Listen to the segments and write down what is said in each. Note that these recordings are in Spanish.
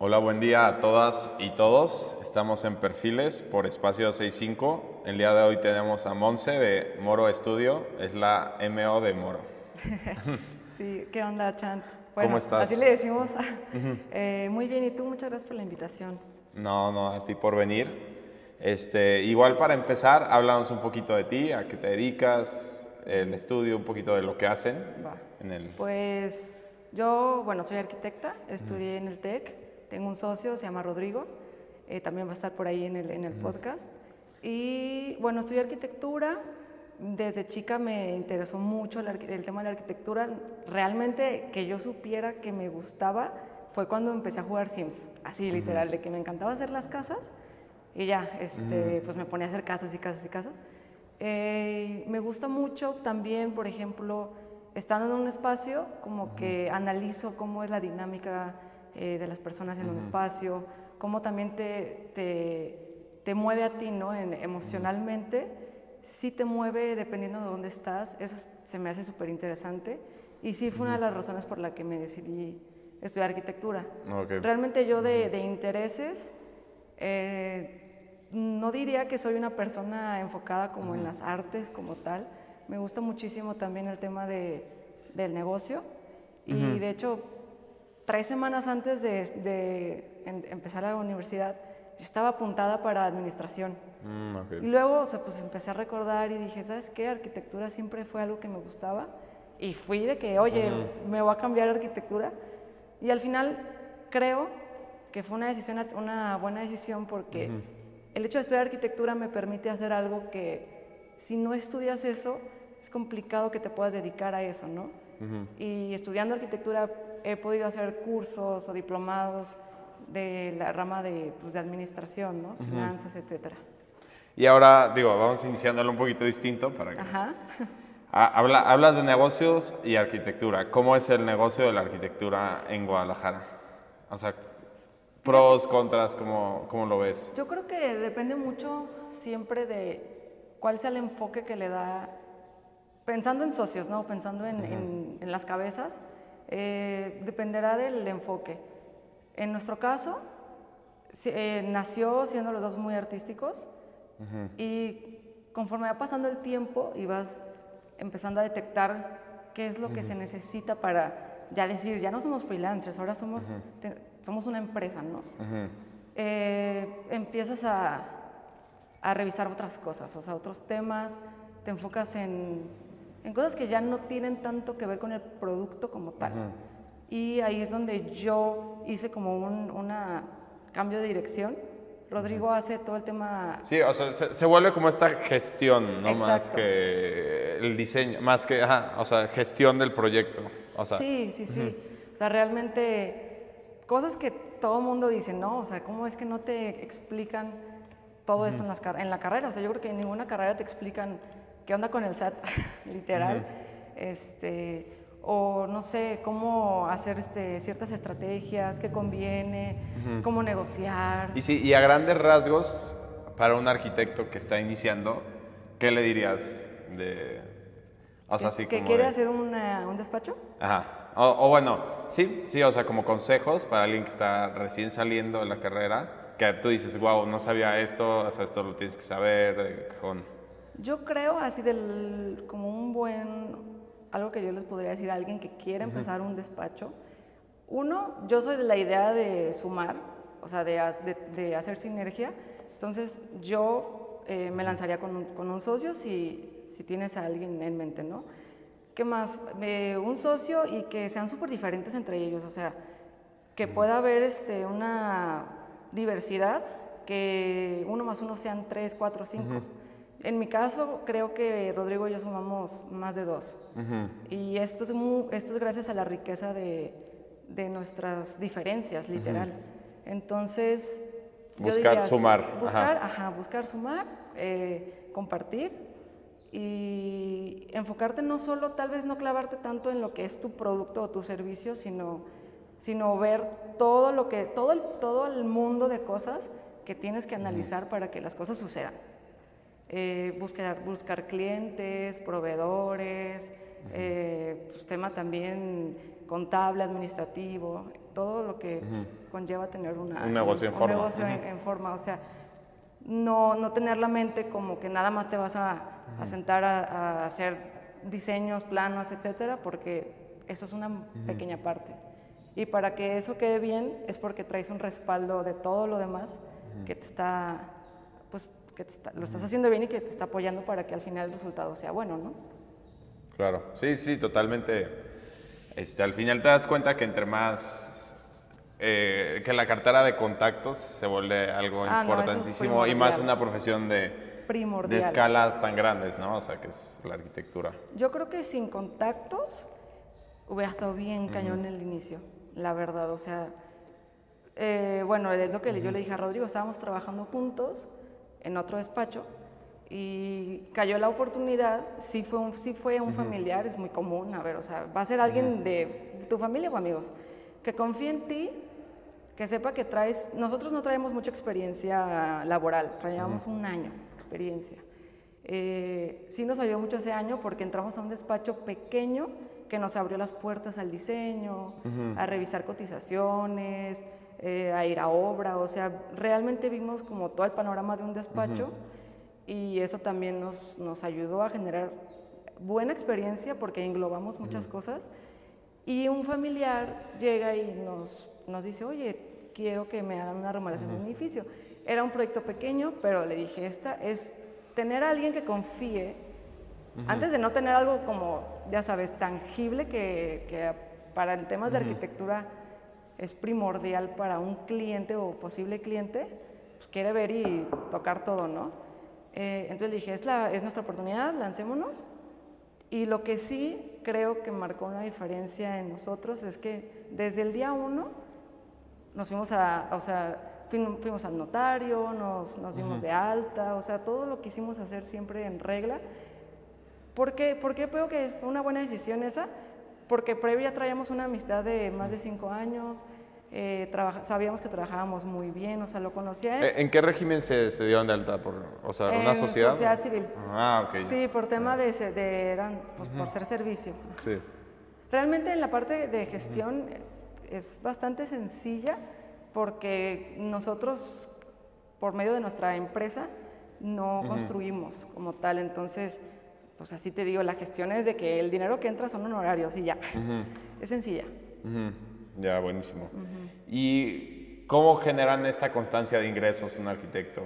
Hola, buen día a todas y todos. Estamos en Perfiles por Espacio 65. El día de hoy tenemos a Monse de Moro Estudio, es la MO de Moro. sí, ¿qué onda, Chan? Bueno, ¿Cómo estás? Así le decimos. Eh, muy bien, ¿y tú? Muchas gracias por la invitación. No, no, a ti por venir. Este, igual para empezar, háblanos un poquito de ti, a qué te dedicas, el estudio, un poquito de lo que hacen. Va. Pues yo, bueno, soy arquitecta, estudié en el TEC, tengo un socio, se llama Rodrigo, eh, también va a estar por ahí en el, en el podcast. Y bueno, estudié arquitectura, desde chica me interesó mucho el, el, tema de la arquitectura. Realmente que yo supiera que me gustaba fue cuando empecé a jugar Sims, así literal, de que me encantaba hacer las casas y ya, este, pues me ponía a hacer casas y casas y casas. Eh, me gusta mucho también, por ejemplo, estando en un espacio, como que analizo cómo es la dinámica eh, de las personas en un espacio, cómo también te, te, te, mueve a ti, ¿no? En, emocionalmente, sí te mueve dependiendo de dónde estás, eso se me hace súper interesante. Y sí fue una de las razones por la que me decidí estudiar arquitectura. Realmente yo de, de intereses, eh, no diría que soy una persona enfocada como en las artes como tal. Me gusta muchísimo también el tema de, del negocio. Y de hecho, tres semanas antes de, de empezar la universidad, yo estaba apuntada para administración. Mm, y luego, o sea, pues empecé a recordar y dije, ¿sabes qué? Arquitectura siempre fue algo que me gustaba. Y fui de que, oye, me voy a cambiar a arquitectura. Y al final creo que fue una, decisión, una buena decisión porque el hecho de estudiar arquitectura me permite hacer algo que si no estudias eso, es complicado que te puedas dedicar a eso, ¿no? Y estudiando arquitectura he podido hacer cursos o diplomados de la rama de, pues, de administración, ¿no? Finanzas, etcétera. Y ahora, digo, vamos iniciándolo un poquito distinto para que... Ajá. Ah, habla, hablas de negocios y arquitectura. ¿Cómo es el negocio de la arquitectura en Guadalajara? O sea, pros, contras, ¿cómo, cómo lo ves? Yo creo que depende mucho siempre de cuál sea el enfoque que le da, pensando en socios, ¿no? Pensando en, en, las cabezas, eh, dependerá del enfoque. En nuestro caso, eh, nació siendo los dos muy artísticos y conforme va pasando el tiempo y vas empezando a detectar qué es lo que se necesita para ya decir, ya no somos freelancers, ahora somos, somos una empresa, ¿no? Eh, empiezas a, a, revisar otras cosas, o sea, otros temas, te enfocas en, en, cosas que ya no tienen tanto que ver con el producto como tal. Y ahí es donde yo hice como un una cambio de dirección Rodrigo hace todo el tema... Sí, o sea, se, vuelve como esta gestión, ¿no? Más que el diseño, más que, ajá, o sea, gestión del proyecto. O sea, sí, sí, sí. O sea, realmente cosas que todo mundo dice, ¿no? O sea, ¿cómo es que no te explican todo esto en, las, en la carrera? O sea, yo creo que en ninguna carrera te explican qué onda con el SAT, literal. Este o no sé, cómo hacer este, ciertas estrategias, qué conviene, cómo negociar. Y sí, y a grandes rasgos, para un arquitecto que está iniciando, ¿qué le dirías de... O sea, así ¿Que quiere hacer un despacho? Ajá. O, bueno, sí, sí, o sea, como consejos para alguien que está recién saliendo de la carrera, que tú dices, wow, no sabía esto, o sea, esto lo tienes que saber de cajón. Yo creo así del, como un buen algo que yo les podría decir a alguien que quiere empezar un despacho. Uno, yo soy de la idea de sumar, o sea, de, de, hacer sinergia. Entonces, yo eh, me lanzaría con un, con un, socio si, si tienes a alguien en mente, ¿no? ¿Qué más? Eh, un socio y que sean súper diferentes entre ellos, o sea, que pueda haber este, una diversidad, que uno más uno sean tres, cuatro, cinco. En mi caso, creo que Rodrigo y yo sumamos más de dos. Y esto es, esto es gracias a la riqueza de, de nuestras diferencias, literal. Entonces... Buscar sumar. Buscar, ajá. buscar sumar, eh, compartir y enfocarte no solo, tal vez no clavarte tanto en lo que es tu producto o tu servicio, sino, sino ver todo lo que, todo el, todo el mundo de cosas que tienes que analizar para que las cosas sucedan eh, buscar, buscar clientes, proveedores, eh, pues, tema también contable, administrativo, todo lo que pues, conlleva tener una, un negocio en forma. Un negocio en, forma, o sea, no, no, tener la mente como que nada más te vas a, a sentar a, a, hacer diseños, planos, etcétera, porque eso es una pequeña parte. Y para que eso quede bien es porque traes un respaldo de todo lo demás que te está, pues, que lo estás haciendo bien y que te está apoyando para que al final el resultado sea bueno, ¿no? Claro, sí, sí, totalmente. Este, al final te das cuenta que entre más, eh, que la cartera de contactos se vuelve algo ah, importantísimo y más una profesión de, de escalas tan grandes, ¿no? O sea, que es la arquitectura. Yo creo que sin contactos hubiera estado bien cañón en el inicio, la verdad, o sea eh, bueno, es lo que yo le dije a Rodrigo, estábamos trabajando juntos en otro despacho y cayó la oportunidad, sí fue un, sí fue un familiar, es muy común, a ver, o sea, va a ser alguien de tu familia o amigos, que confíe en ti, que sepa que traes, nosotros no traemos mucha experiencia laboral, traíamos un año de experiencia. Eh, sí nos ayudó mucho ese año porque entramos a un despacho pequeño que nos abrió las puertas al diseño, a revisar cotizaciones, eh, a ir a obra, o sea, realmente vimos como todo el panorama de un despacho y eso también nos, nos, ayudó a generar buena experiencia porque englobamos muchas cosas. Y un familiar llega y nos, nos dice, oye, quiero que me hagan una remodelación de un edificio. Era un proyecto pequeño, pero le dije, esta es tener a alguien que confíe, antes de no tener algo como, ya sabes, tangible que, que para temas de arquitectura es primordial para un cliente o posible cliente, pues quiere ver y tocar todo, ¿no? Eh, entonces dije, es, la, es nuestra oportunidad, lancémonos. Y lo que sí creo que marcó una diferencia en nosotros es que desde el día uno nos fuimos a, o sea, fuimos, al notario, nos, nos dimos de alta, o sea, todo lo quisimos hacer siempre en regla. ¿Por qué? ¿Por qué creo que fue una buena decisión esa? Porque previa traíamos una amistad de más de cinco años, eh, sabíamos que trabajábamos muy bien, o sea, lo conocía. Eh, ¿En qué régimen se, se dieron de alta? Por, o sea, ¿una sociedad? sociedad civil. Ah, ok. Sí, por tema de, de eran, pues, por ser servicio. Sí. Realmente en la parte de gestión es bastante sencilla porque nosotros, por medio de nuestra empresa, no construimos como tal, entonces pues así te digo, la gestión es de que el dinero que entra son honorarios y ya. Es sencilla. Ya, buenísimo. ¿Y cómo generan esta constancia de ingresos un arquitecto?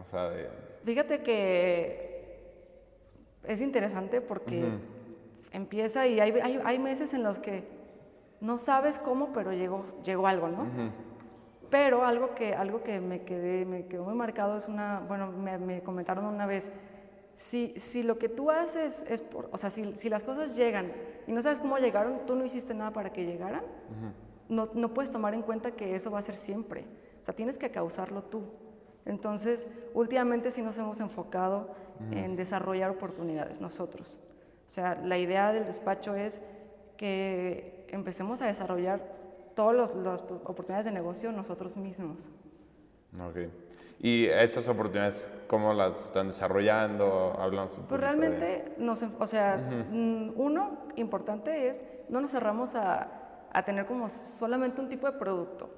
O sea, Fíjate que es interesante porque empieza y hay, hay, meses en los que no sabes cómo, pero llegó, llegó algo, ¿no? Pero algo que, algo que me, quedé, me quedó muy marcado es una, bueno, me, me comentaron una vez, si, si lo que tú haces es, por, o sea, si, si, las cosas llegan y no sabes cómo llegaron, tú no hiciste nada para que llegaran, no, no, puedes tomar en cuenta que eso va a ser siempre. O sea, tienes que causarlo tú. Entonces, últimamente sí nos hemos enfocado en desarrollar oportunidades nosotros. O sea, la idea del despacho es que empecemos a desarrollar todas las oportunidades de negocio nosotros mismos. Okay. ¿Y esas oportunidades cómo las están desarrollando? Hablamos pues realmente, o sea, mm, uno importante es, no nos cerramos a, a, tener como solamente un tipo de producto.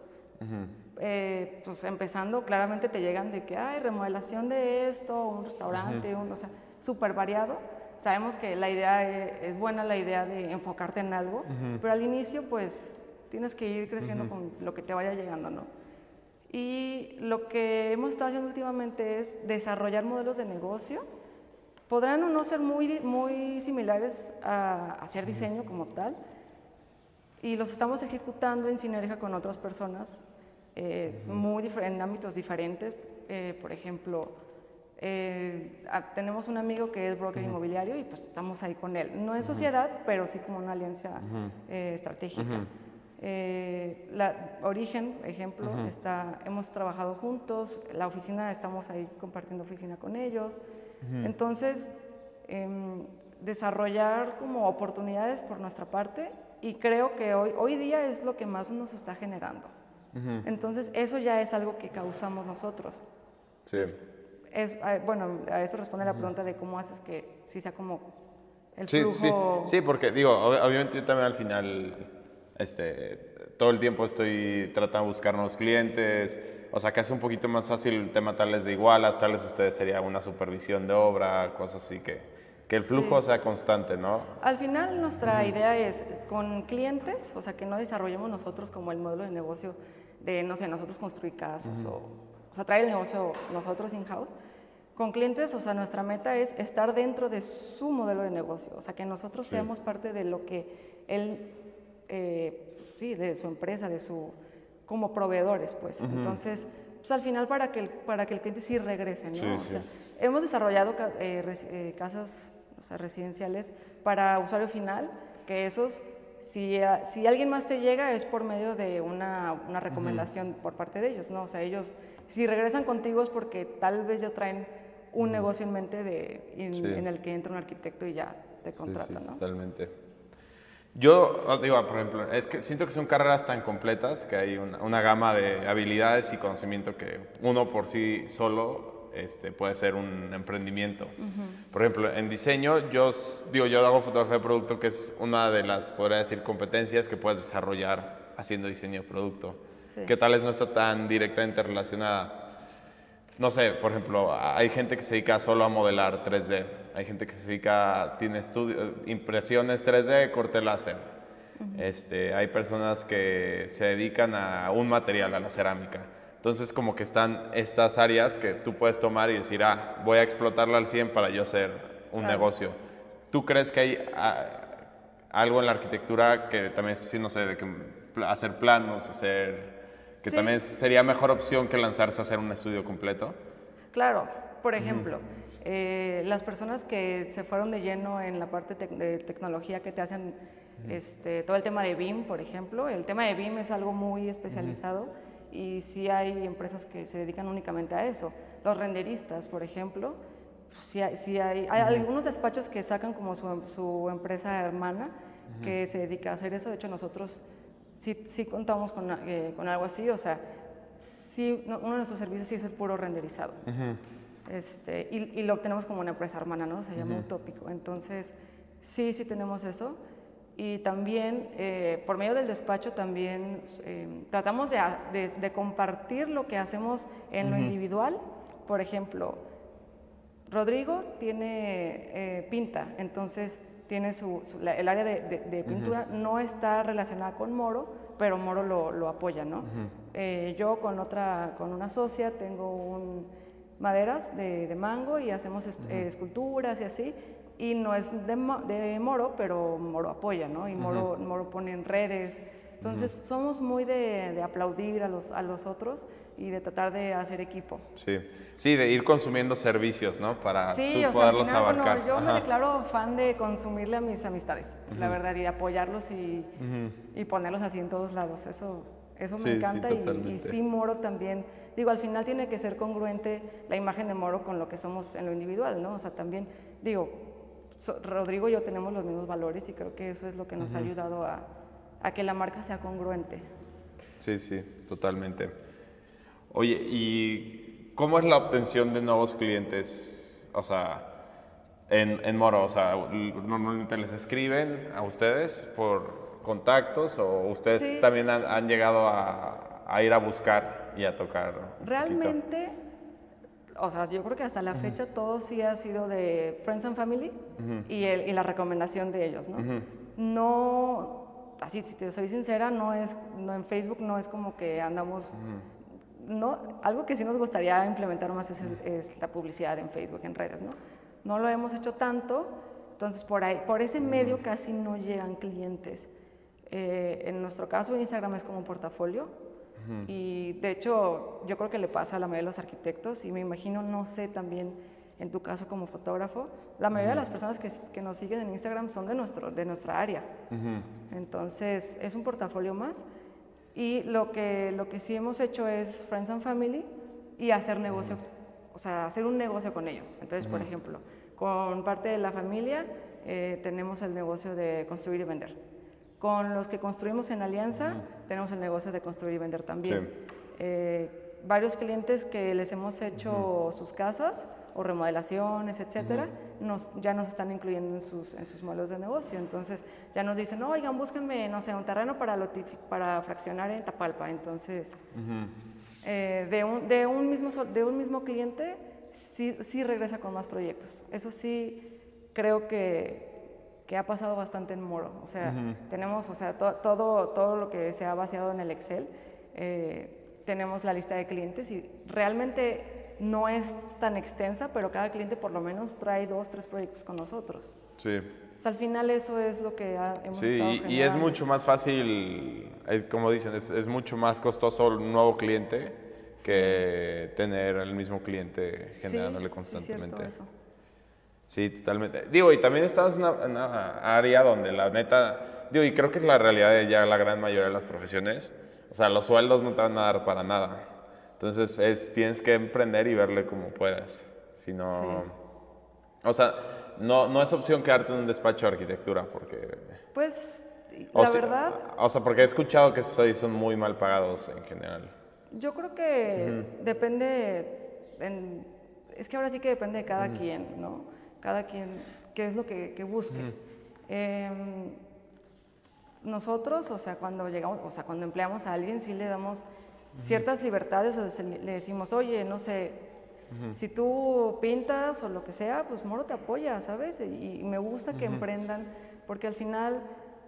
Eh, pues empezando, claramente te llegan de que hay remodelación de esto, un restaurante, un, o sea, súper variado. Sabemos que la idea es, es, buena, la idea de enfocarte en algo, pero al inicio, pues, tienes que ir creciendo con lo que te vaya llegando, ¿no? Y lo que hemos estado haciendo últimamente es desarrollar modelos de negocio. Podrán o no ser muy, muy similares a hacer diseño como tal, y los estamos ejecutando en sinergia con otras personas eh, muy en ámbitos diferentes. Eh, por ejemplo, eh, tenemos un amigo que es broker inmobiliario y pues estamos ahí con él. No en sociedad, pero sí como una alianza estratégica. Eh, la Origen, ejemplo, está, hemos trabajado juntos, la oficina, estamos ahí compartiendo oficina con ellos. Entonces, em, desarrollar como oportunidades por nuestra parte y creo que hoy, hoy día es lo que más nos está generando. Entonces, eso ya es algo que causamos nosotros. Sí. es, ah, bueno, a eso responde la pregunta de cómo haces que sí sea como el sí, flujo... Sí, sí, porque digo, obviamente yo también al final este, todo el tiempo estoy tratando de buscar nuevos clientes, o sea, que hace un poquito más fácil el tema tales de igualas, tales ustedes sería una supervisión de obra, cosas así que, que el flujo sea constante, ¿no? Al final nuestra idea es, con clientes, o sea, que no desarrollemos nosotros como el modelo de negocio de, no sé, nosotros construir casas o, o sea, traer el negocio nosotros in-house. Con clientes, o sea, nuestra meta es estar dentro de su modelo de negocio, o sea, que nosotros seamos parte de lo que él, sí, de su empresa, de su, como proveedores, pues. Entonces, pues al final para que el, para que el cliente sí regrese, ¿no? o sea, hemos desarrollado eh, eh, casas o sea, residenciales para usuario final, que esos, si, si alguien más te llega es por medio de una, una recomendación por parte de ellos, ¿no? O sea, ellos, si regresan contigo es porque tal vez ya traen un negocio en mente de, en, el que entra un arquitecto y ya te contrata, ¿no? Totalmente. Yo digo, por ejemplo, es que siento que son carreras tan completas que hay una, gama de habilidades y conocimiento que uno por sí solo este, puede ser un emprendimiento. Por ejemplo, en diseño, yo digo, yo hago fotografía de producto, que es una de las, podría decir, competencias que puedes desarrollar haciendo diseño de producto, que tal vez no está tan directamente relacionada no sé, por ejemplo, hay gente que se dedica solo a modelar 3D, hay gente que se dedica, tiene estudio, impresiones 3D, corte láser. este, hay personas que se dedican a un material, a la cerámica. Entonces, como que están estas áreas que tú puedes tomar y decir, ah, voy a explotarla al 100 para yo hacer un negocio. ¿Tú crees que hay ah, algo en la arquitectura que también es no sé, de que hacer planos, hacer que también sería mejor opción que lanzarse a hacer un estudio completo. Claro, por ejemplo, eh, las personas que se fueron de lleno en la parte de tecnología que te hacen este, todo el tema de BIM, por ejemplo, el tema de BIM es algo muy especializado y sí hay empresas que se dedican únicamente a eso. Los renderistas, por ejemplo, sí hay, hay, algunos despachos que sacan como su, su empresa hermana que se dedica a hacer eso. De hecho, nosotros sí, sí contamos con, eh, con, algo así, o sea, sí, uno de nuestros servicios sí es el puro renderizado. este, y, lo obtenemos como una empresa hermana, ¿no? Se llama Utópico. Entonces, sí, sí tenemos eso. Y también, eh, por medio del despacho, también eh, tratamos de, de, compartir lo que hacemos en lo individual. Por ejemplo, Rodrigo tiene pinta, entonces tiene su, el área de, pintura, no está relacionada con Moro, pero Moro lo, apoya, ¿no? Eh, yo con otra, con una socia tengo un, maderas de, mango y hacemos eh, esculturas y así, y no es de, Moro, pero Moro apoya, ¿no? Y Moro, Moro pone en redes, entonces, somos muy de, aplaudir a los, a los otros y de tratar de hacer equipo. Sí, sí de ir consumiendo servicios, ¿no? Para sí, tú poderlos abarcar. yo me declaro fan de consumirle a mis amistades, la verdad, y de apoyarlos y, y, ponerlos así en todos lados. Eso, eso me encanta y, y, sí, Moro también. Digo, al final tiene que ser congruente la imagen de Moro con lo que somos en lo individual, ¿no? O sea, también, digo, Rodrigo y yo tenemos los mismos valores y creo que eso es lo que nos ha ayudado a a que la marca sea congruente. Sí, sí, totalmente. Oye, ¿y cómo es la obtención de nuevos clientes? O sea, en, en Moro, o sea, normalmente les escriben a ustedes por contactos o ustedes también han, llegado a, ir a buscar y a tocar. Realmente, o sea, yo creo que hasta la fecha todo sí ha sido de Friends and Family y, el, y, la recomendación de ellos, ¿no? No así, si te soy sincera, no es, no, en Facebook no es como que andamos, no, algo que sí nos gustaría implementar más es, la publicidad en Facebook, en redes, ¿no? No lo hemos hecho tanto, entonces por ahí, por ese medio casi no llegan clientes. Eh, en nuestro caso, Instagram es como un portafolio y de hecho yo creo que le pasa a la mayoría de los arquitectos y me imagino, no sé también en tu caso como fotógrafo, la mayoría de las personas que, que, nos siguen en Instagram son de, nuestro, de nuestra área. Entonces, es un portafolio más. Y lo que, lo que sí hemos hecho es Friends and Family y hacer negocio, o sea, hacer un negocio con ellos. Entonces, por ejemplo, con parte de la familia eh, tenemos el negocio de construir y vender. Con los que construimos en alianza tenemos el negocio de construir y vender también. Eh, varios clientes que les hemos hecho sus casas, o remodelaciones, etcétera, nos, ya nos están incluyendo en sus, en sus modelos de negocio. Entonces ya nos dicen, no, oigan, búsquenme, no sé, un terreno para, para fraccionar en Tapalpa. Entonces, eh, de, un, de, un mismo, de un mismo cliente, sí, sí regresa con más proyectos. Eso sí, creo que, que ha pasado bastante en Moro. O sea, tenemos, o sea, todo, todo lo que se ha vaciado en el Excel, eh, tenemos la lista de clientes y realmente no es tan extensa, pero cada cliente por lo menos trae dos, tres proyectos con nosotros. Sí. O sea, al final eso es lo que hemos sí, y es mucho más fácil, es, como dicen, es, es, mucho más costoso un nuevo cliente que tener el mismo cliente generándole constantemente. Sí, Sí, totalmente. Digo, y también estás en una, área donde la neta, digo, y creo que es la realidad de ya la gran mayoría de las profesiones, o sea, los sueldos no te van a dar para nada. Entonces, es, tienes que emprender y verle como puedas. Si no, o sea, no, no es opción quedarte en un despacho de arquitectura porque... Pues, la verdad... O sea, porque he escuchado que son muy mal pagados en general. Yo creo que depende, es que ahora sí que depende de cada quien, ¿no? cada quien qué es lo que, busque. Em, nosotros, o sea, cuando llegamos, o sea, cuando empleamos a alguien, sí le damos ciertas libertades, o le decimos, oye, no sé, si tú pintas o lo que sea, pues Moro te apoya, ¿sabes? Y, me gusta que emprendan, porque al final,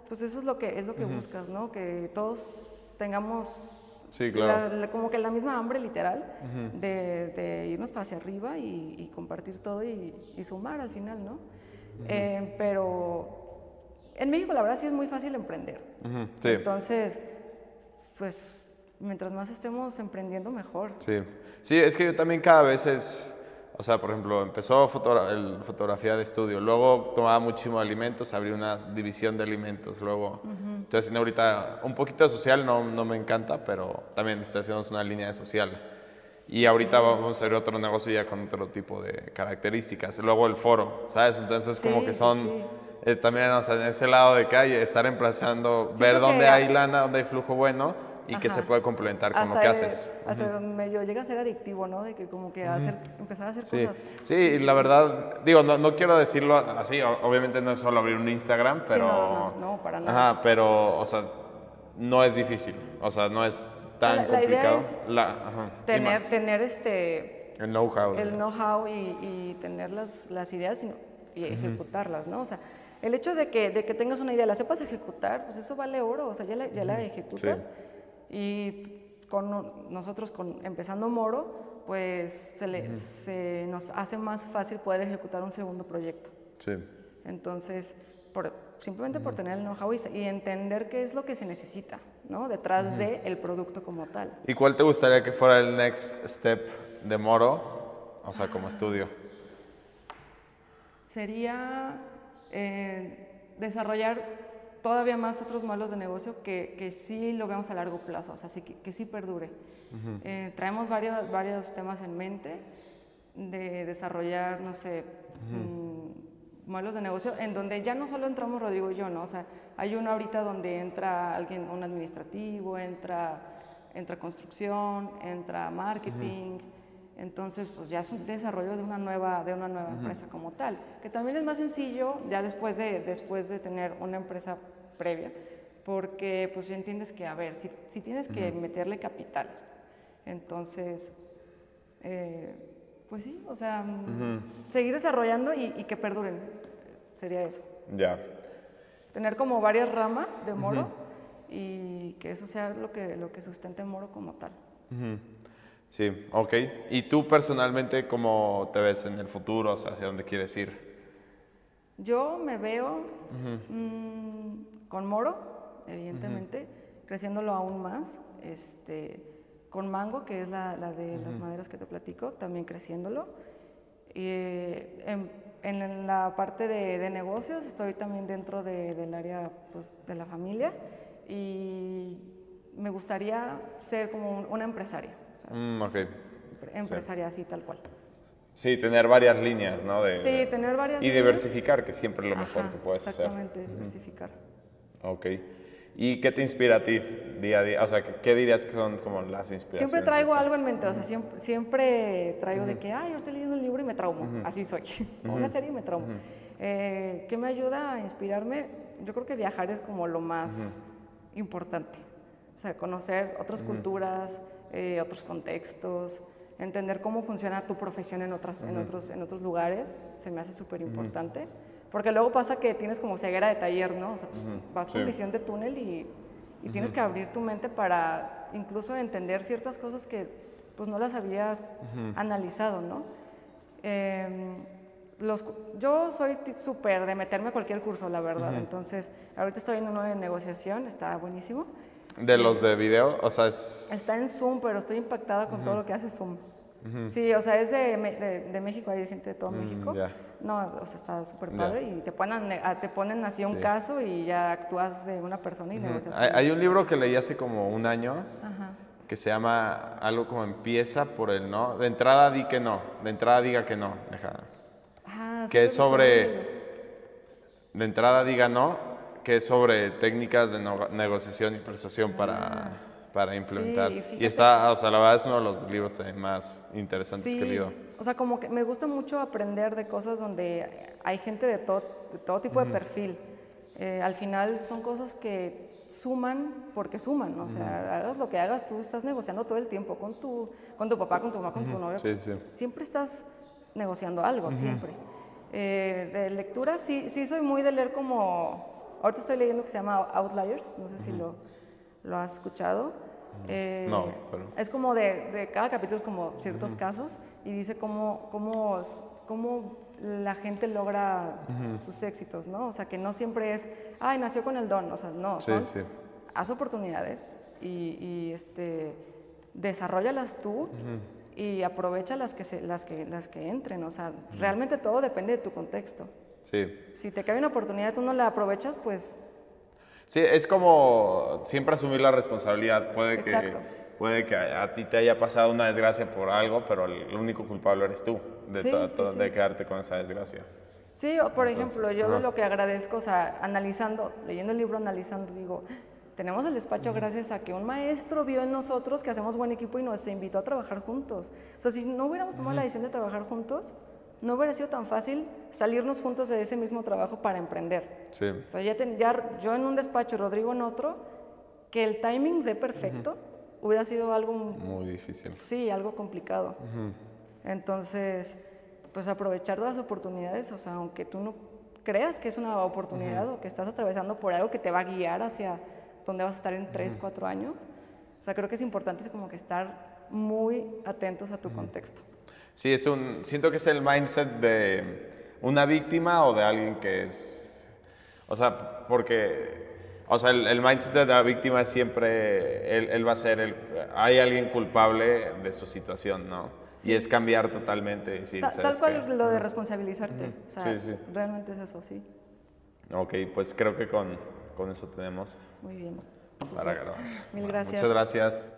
pues eso es lo que, es lo que buscas, ¿no? Que todos tengamos Sí, claro. como que la misma hambre literal de, irnos para hacia arriba y, compartir todo y, sumar al final, ¿no? Eh, pero en México la verdad sí es muy fácil emprender. sí. Entonces, pues mientras más estemos emprendiendo, mejor. Sí. sí, es que yo también cada vez es o sea, por ejemplo, empezó el, fotografía de estudio, luego tomaba muchísimo alimentos, abrí una división de alimentos, luego estoy haciendo ahorita un poquito de social, no, no me encanta, pero también estoy haciendo una línea de social. Y ahorita vamos a abrir otro negocio ya con otro tipo de características. Luego el foro, ¿sabes? Entonces como que son eh, también, o sea, en ese lado de calle, estar emplazando, ver dónde hay lana, dónde hay flujo bueno y que se puede complementar con lo que haces. Hasta medio llega a ser adictivo, ¿no? De que como que hacer, empezar a hacer cosas. Sí, la verdad, digo, no, no, quiero decirlo así, obviamente no es solo abrir un Instagram, pero... no, no, no, para nada. Ajá, pero, o sea, no es difícil, o sea, no es tan complicado. La tener, tener este... El know-how. El know-how y, tener las, las ideas y, ejecutarlas, ¿no? O sea, el hecho de que, de que tengas una idea, la sepas ejecutar, pues eso vale oro, o sea, ya la, ya la ejecutas. Y con nosotros, con, empezando Moro, pues se, se, nos hace más fácil poder ejecutar un segundo proyecto. Sí. Entonces, por, simplemente por tener el know-how y, entender qué es lo que se necesita, ¿no? Detrás del el producto como tal. ¿Y cuál te gustaría que fuera el next step de Moro, o sea, como estudio? Sería eh, desarrollar todavía más otros modelos de negocio que, que sí lo vemos a largo plazo, o sea, que, que sí perdure. Eh, traemos varios, varios temas en mente de desarrollar, no sé, mm, modelos de negocio en donde ya no solo entramos Rodrigo y yo, ¿no? O sea, hay uno ahorita donde entra alguien, un administrativo, entra, entra construcción, entra marketing. Entonces, pues ya es un desarrollo de una nueva, de una nueva empresa como tal, que también es más sencillo ya después de, después de tener una empresa previa, porque pues ya entiendes que, a ver, si, si tienes que meterle capital, entonces, eh, pues sí, o sea, seguir desarrollando y, que perduren, sería eso. Ya. Tener como varias ramas de moro y que eso sea lo que, lo que sustente moro como tal. Sí, ok. ¿Y tú personalmente cómo te ves en el futuro? ¿Hacia dónde quieres ir? Yo me veo mm, con Moro, evidentemente, creciéndolo aún más. Este, con Mango, que es la, de las maderas que te platico, también creciéndolo. Y, en, en, la parte de, negocios estoy también dentro del área pues, de la familia y me gustaría ser como una empresaria. Mm, empresaria así, tal cual. Sí, tener varias líneas, ¿no? De, sí, tener varias Y diversificar, que siempre es lo mejor que puedes hacer. Exactamente, diversificar. Ok. ¿Y qué te inspira a ti día a día? O sea, ¿qué, dirías que son como las inspiraciones? Siempre traigo algo en mente, o sea, siempre, siempre traigo de que, ay, yo estoy leyendo un libro y me traumo, así soy, o una serie y me traumo. Eh, ¿Qué me ayuda a inspirarme? Yo creo que viajar es como lo más importante, o sea, conocer otras culturas, eh, otros contextos, entender cómo funciona tu profesión en, otras, en, otros, en otros lugares, se me hace súper importante. Porque luego pasa que tienes como ceguera de taller, ¿no? O sea, pues, vas con visión de túnel y, y tienes que abrir tu mente para incluso entender ciertas cosas que pues no las habías analizado, ¿no? Em, los, yo soy súper de meterme a cualquier curso, la verdad. Entonces, ahorita estoy en uno de negociación, está buenísimo. ¿De los de video? O sea, es... Está en Zoom, pero estoy impactada con todo lo que hace Zoom. Sí, o sea, es de, de, México, hay gente de todo mm, México. No, o sea, está súper padre y te ponen, te ponen así un caso y ya actúas de una persona y negocias. Hay, hay, un libro que leí hace como un año que se llama algo como empieza por el no. De entrada di que no, de entrada diga que no, deja. Ah, que es sobre... De entrada diga no, que es sobre técnicas de negociación y persuasión para ah para implementar. y, está, o sea, la verdad es uno de los libros más interesantes que he leído. O sea, como que me gusta mucho aprender de cosas donde hay gente de todo, todo tipo de perfil. Eh, al final son cosas que suman porque suman, o sea, hagas lo que hagas, tú estás negociando todo el tiempo con tu, con tu papá, con tu mamá, con tu novio. Sí, siempre estás negociando algo, siempre. Eh, de lectura, sí, sí soy muy de leer como, ahorita estoy leyendo que se llama Outliers, no sé si lo ¿Lo has escuchado? Eh, no, pero... Es como de, de, cada capítulo es como ciertos casos y dice cómo, cómo, cómo la gente logra sus éxitos, ¿no? O sea, que no siempre es, ay, nació con el don, o sea, no, sí, sí. haz oportunidades y, y este, desarrollalas tú y aprovecha las que, se, las, que, las que entren, o sea, realmente todo depende de tu contexto. Sí. Si te cae una oportunidad y tú no la aprovechas, pues Sí, es como siempre asumir la responsabilidad. Puede que, puede que a, ti te haya pasado una desgracia por algo, pero el, único culpable eres tú de, de quedarte con esa desgracia. Sí, por ejemplo, yo de lo que agradezco, o sea, analizando, leyendo el libro, analizando, digo, tenemos el despacho gracias a que un maestro vio en nosotros que hacemos buen equipo y nos invitó a trabajar juntos. O sea, si no hubiéramos tomado la decisión de trabajar juntos, no hubiera sido tan fácil salirnos juntos de ese mismo trabajo para emprender. Sí. O sea, ya, yo en un despacho, Rodrigo en otro, que el timing de perfecto hubiera sido algo... Muy difícil. Sí, algo complicado. Entonces, pues aprovechar las oportunidades, o sea, aunque tú no creas que es una oportunidad o que estás atravesando por algo que te va a guiar hacia donde vas a estar en tres, cuatro años, o sea, creo que es importante como que estar muy atentos a tu contexto. Sí, es un, siento que es el mindset de una víctima o de alguien que es, o sea, porque, o sea, el, mindset de la víctima es siempre, él, va a ser, el, hay alguien culpable de su situación, ¿no? Y es cambiar totalmente. Sí, tal, cual lo de responsabilizarte. O sea, sí, sí. realmente es eso, sí. Ok, pues creo que con, con eso tenemos. Muy bien. Para grabar. Mil gracias. Muchas gracias.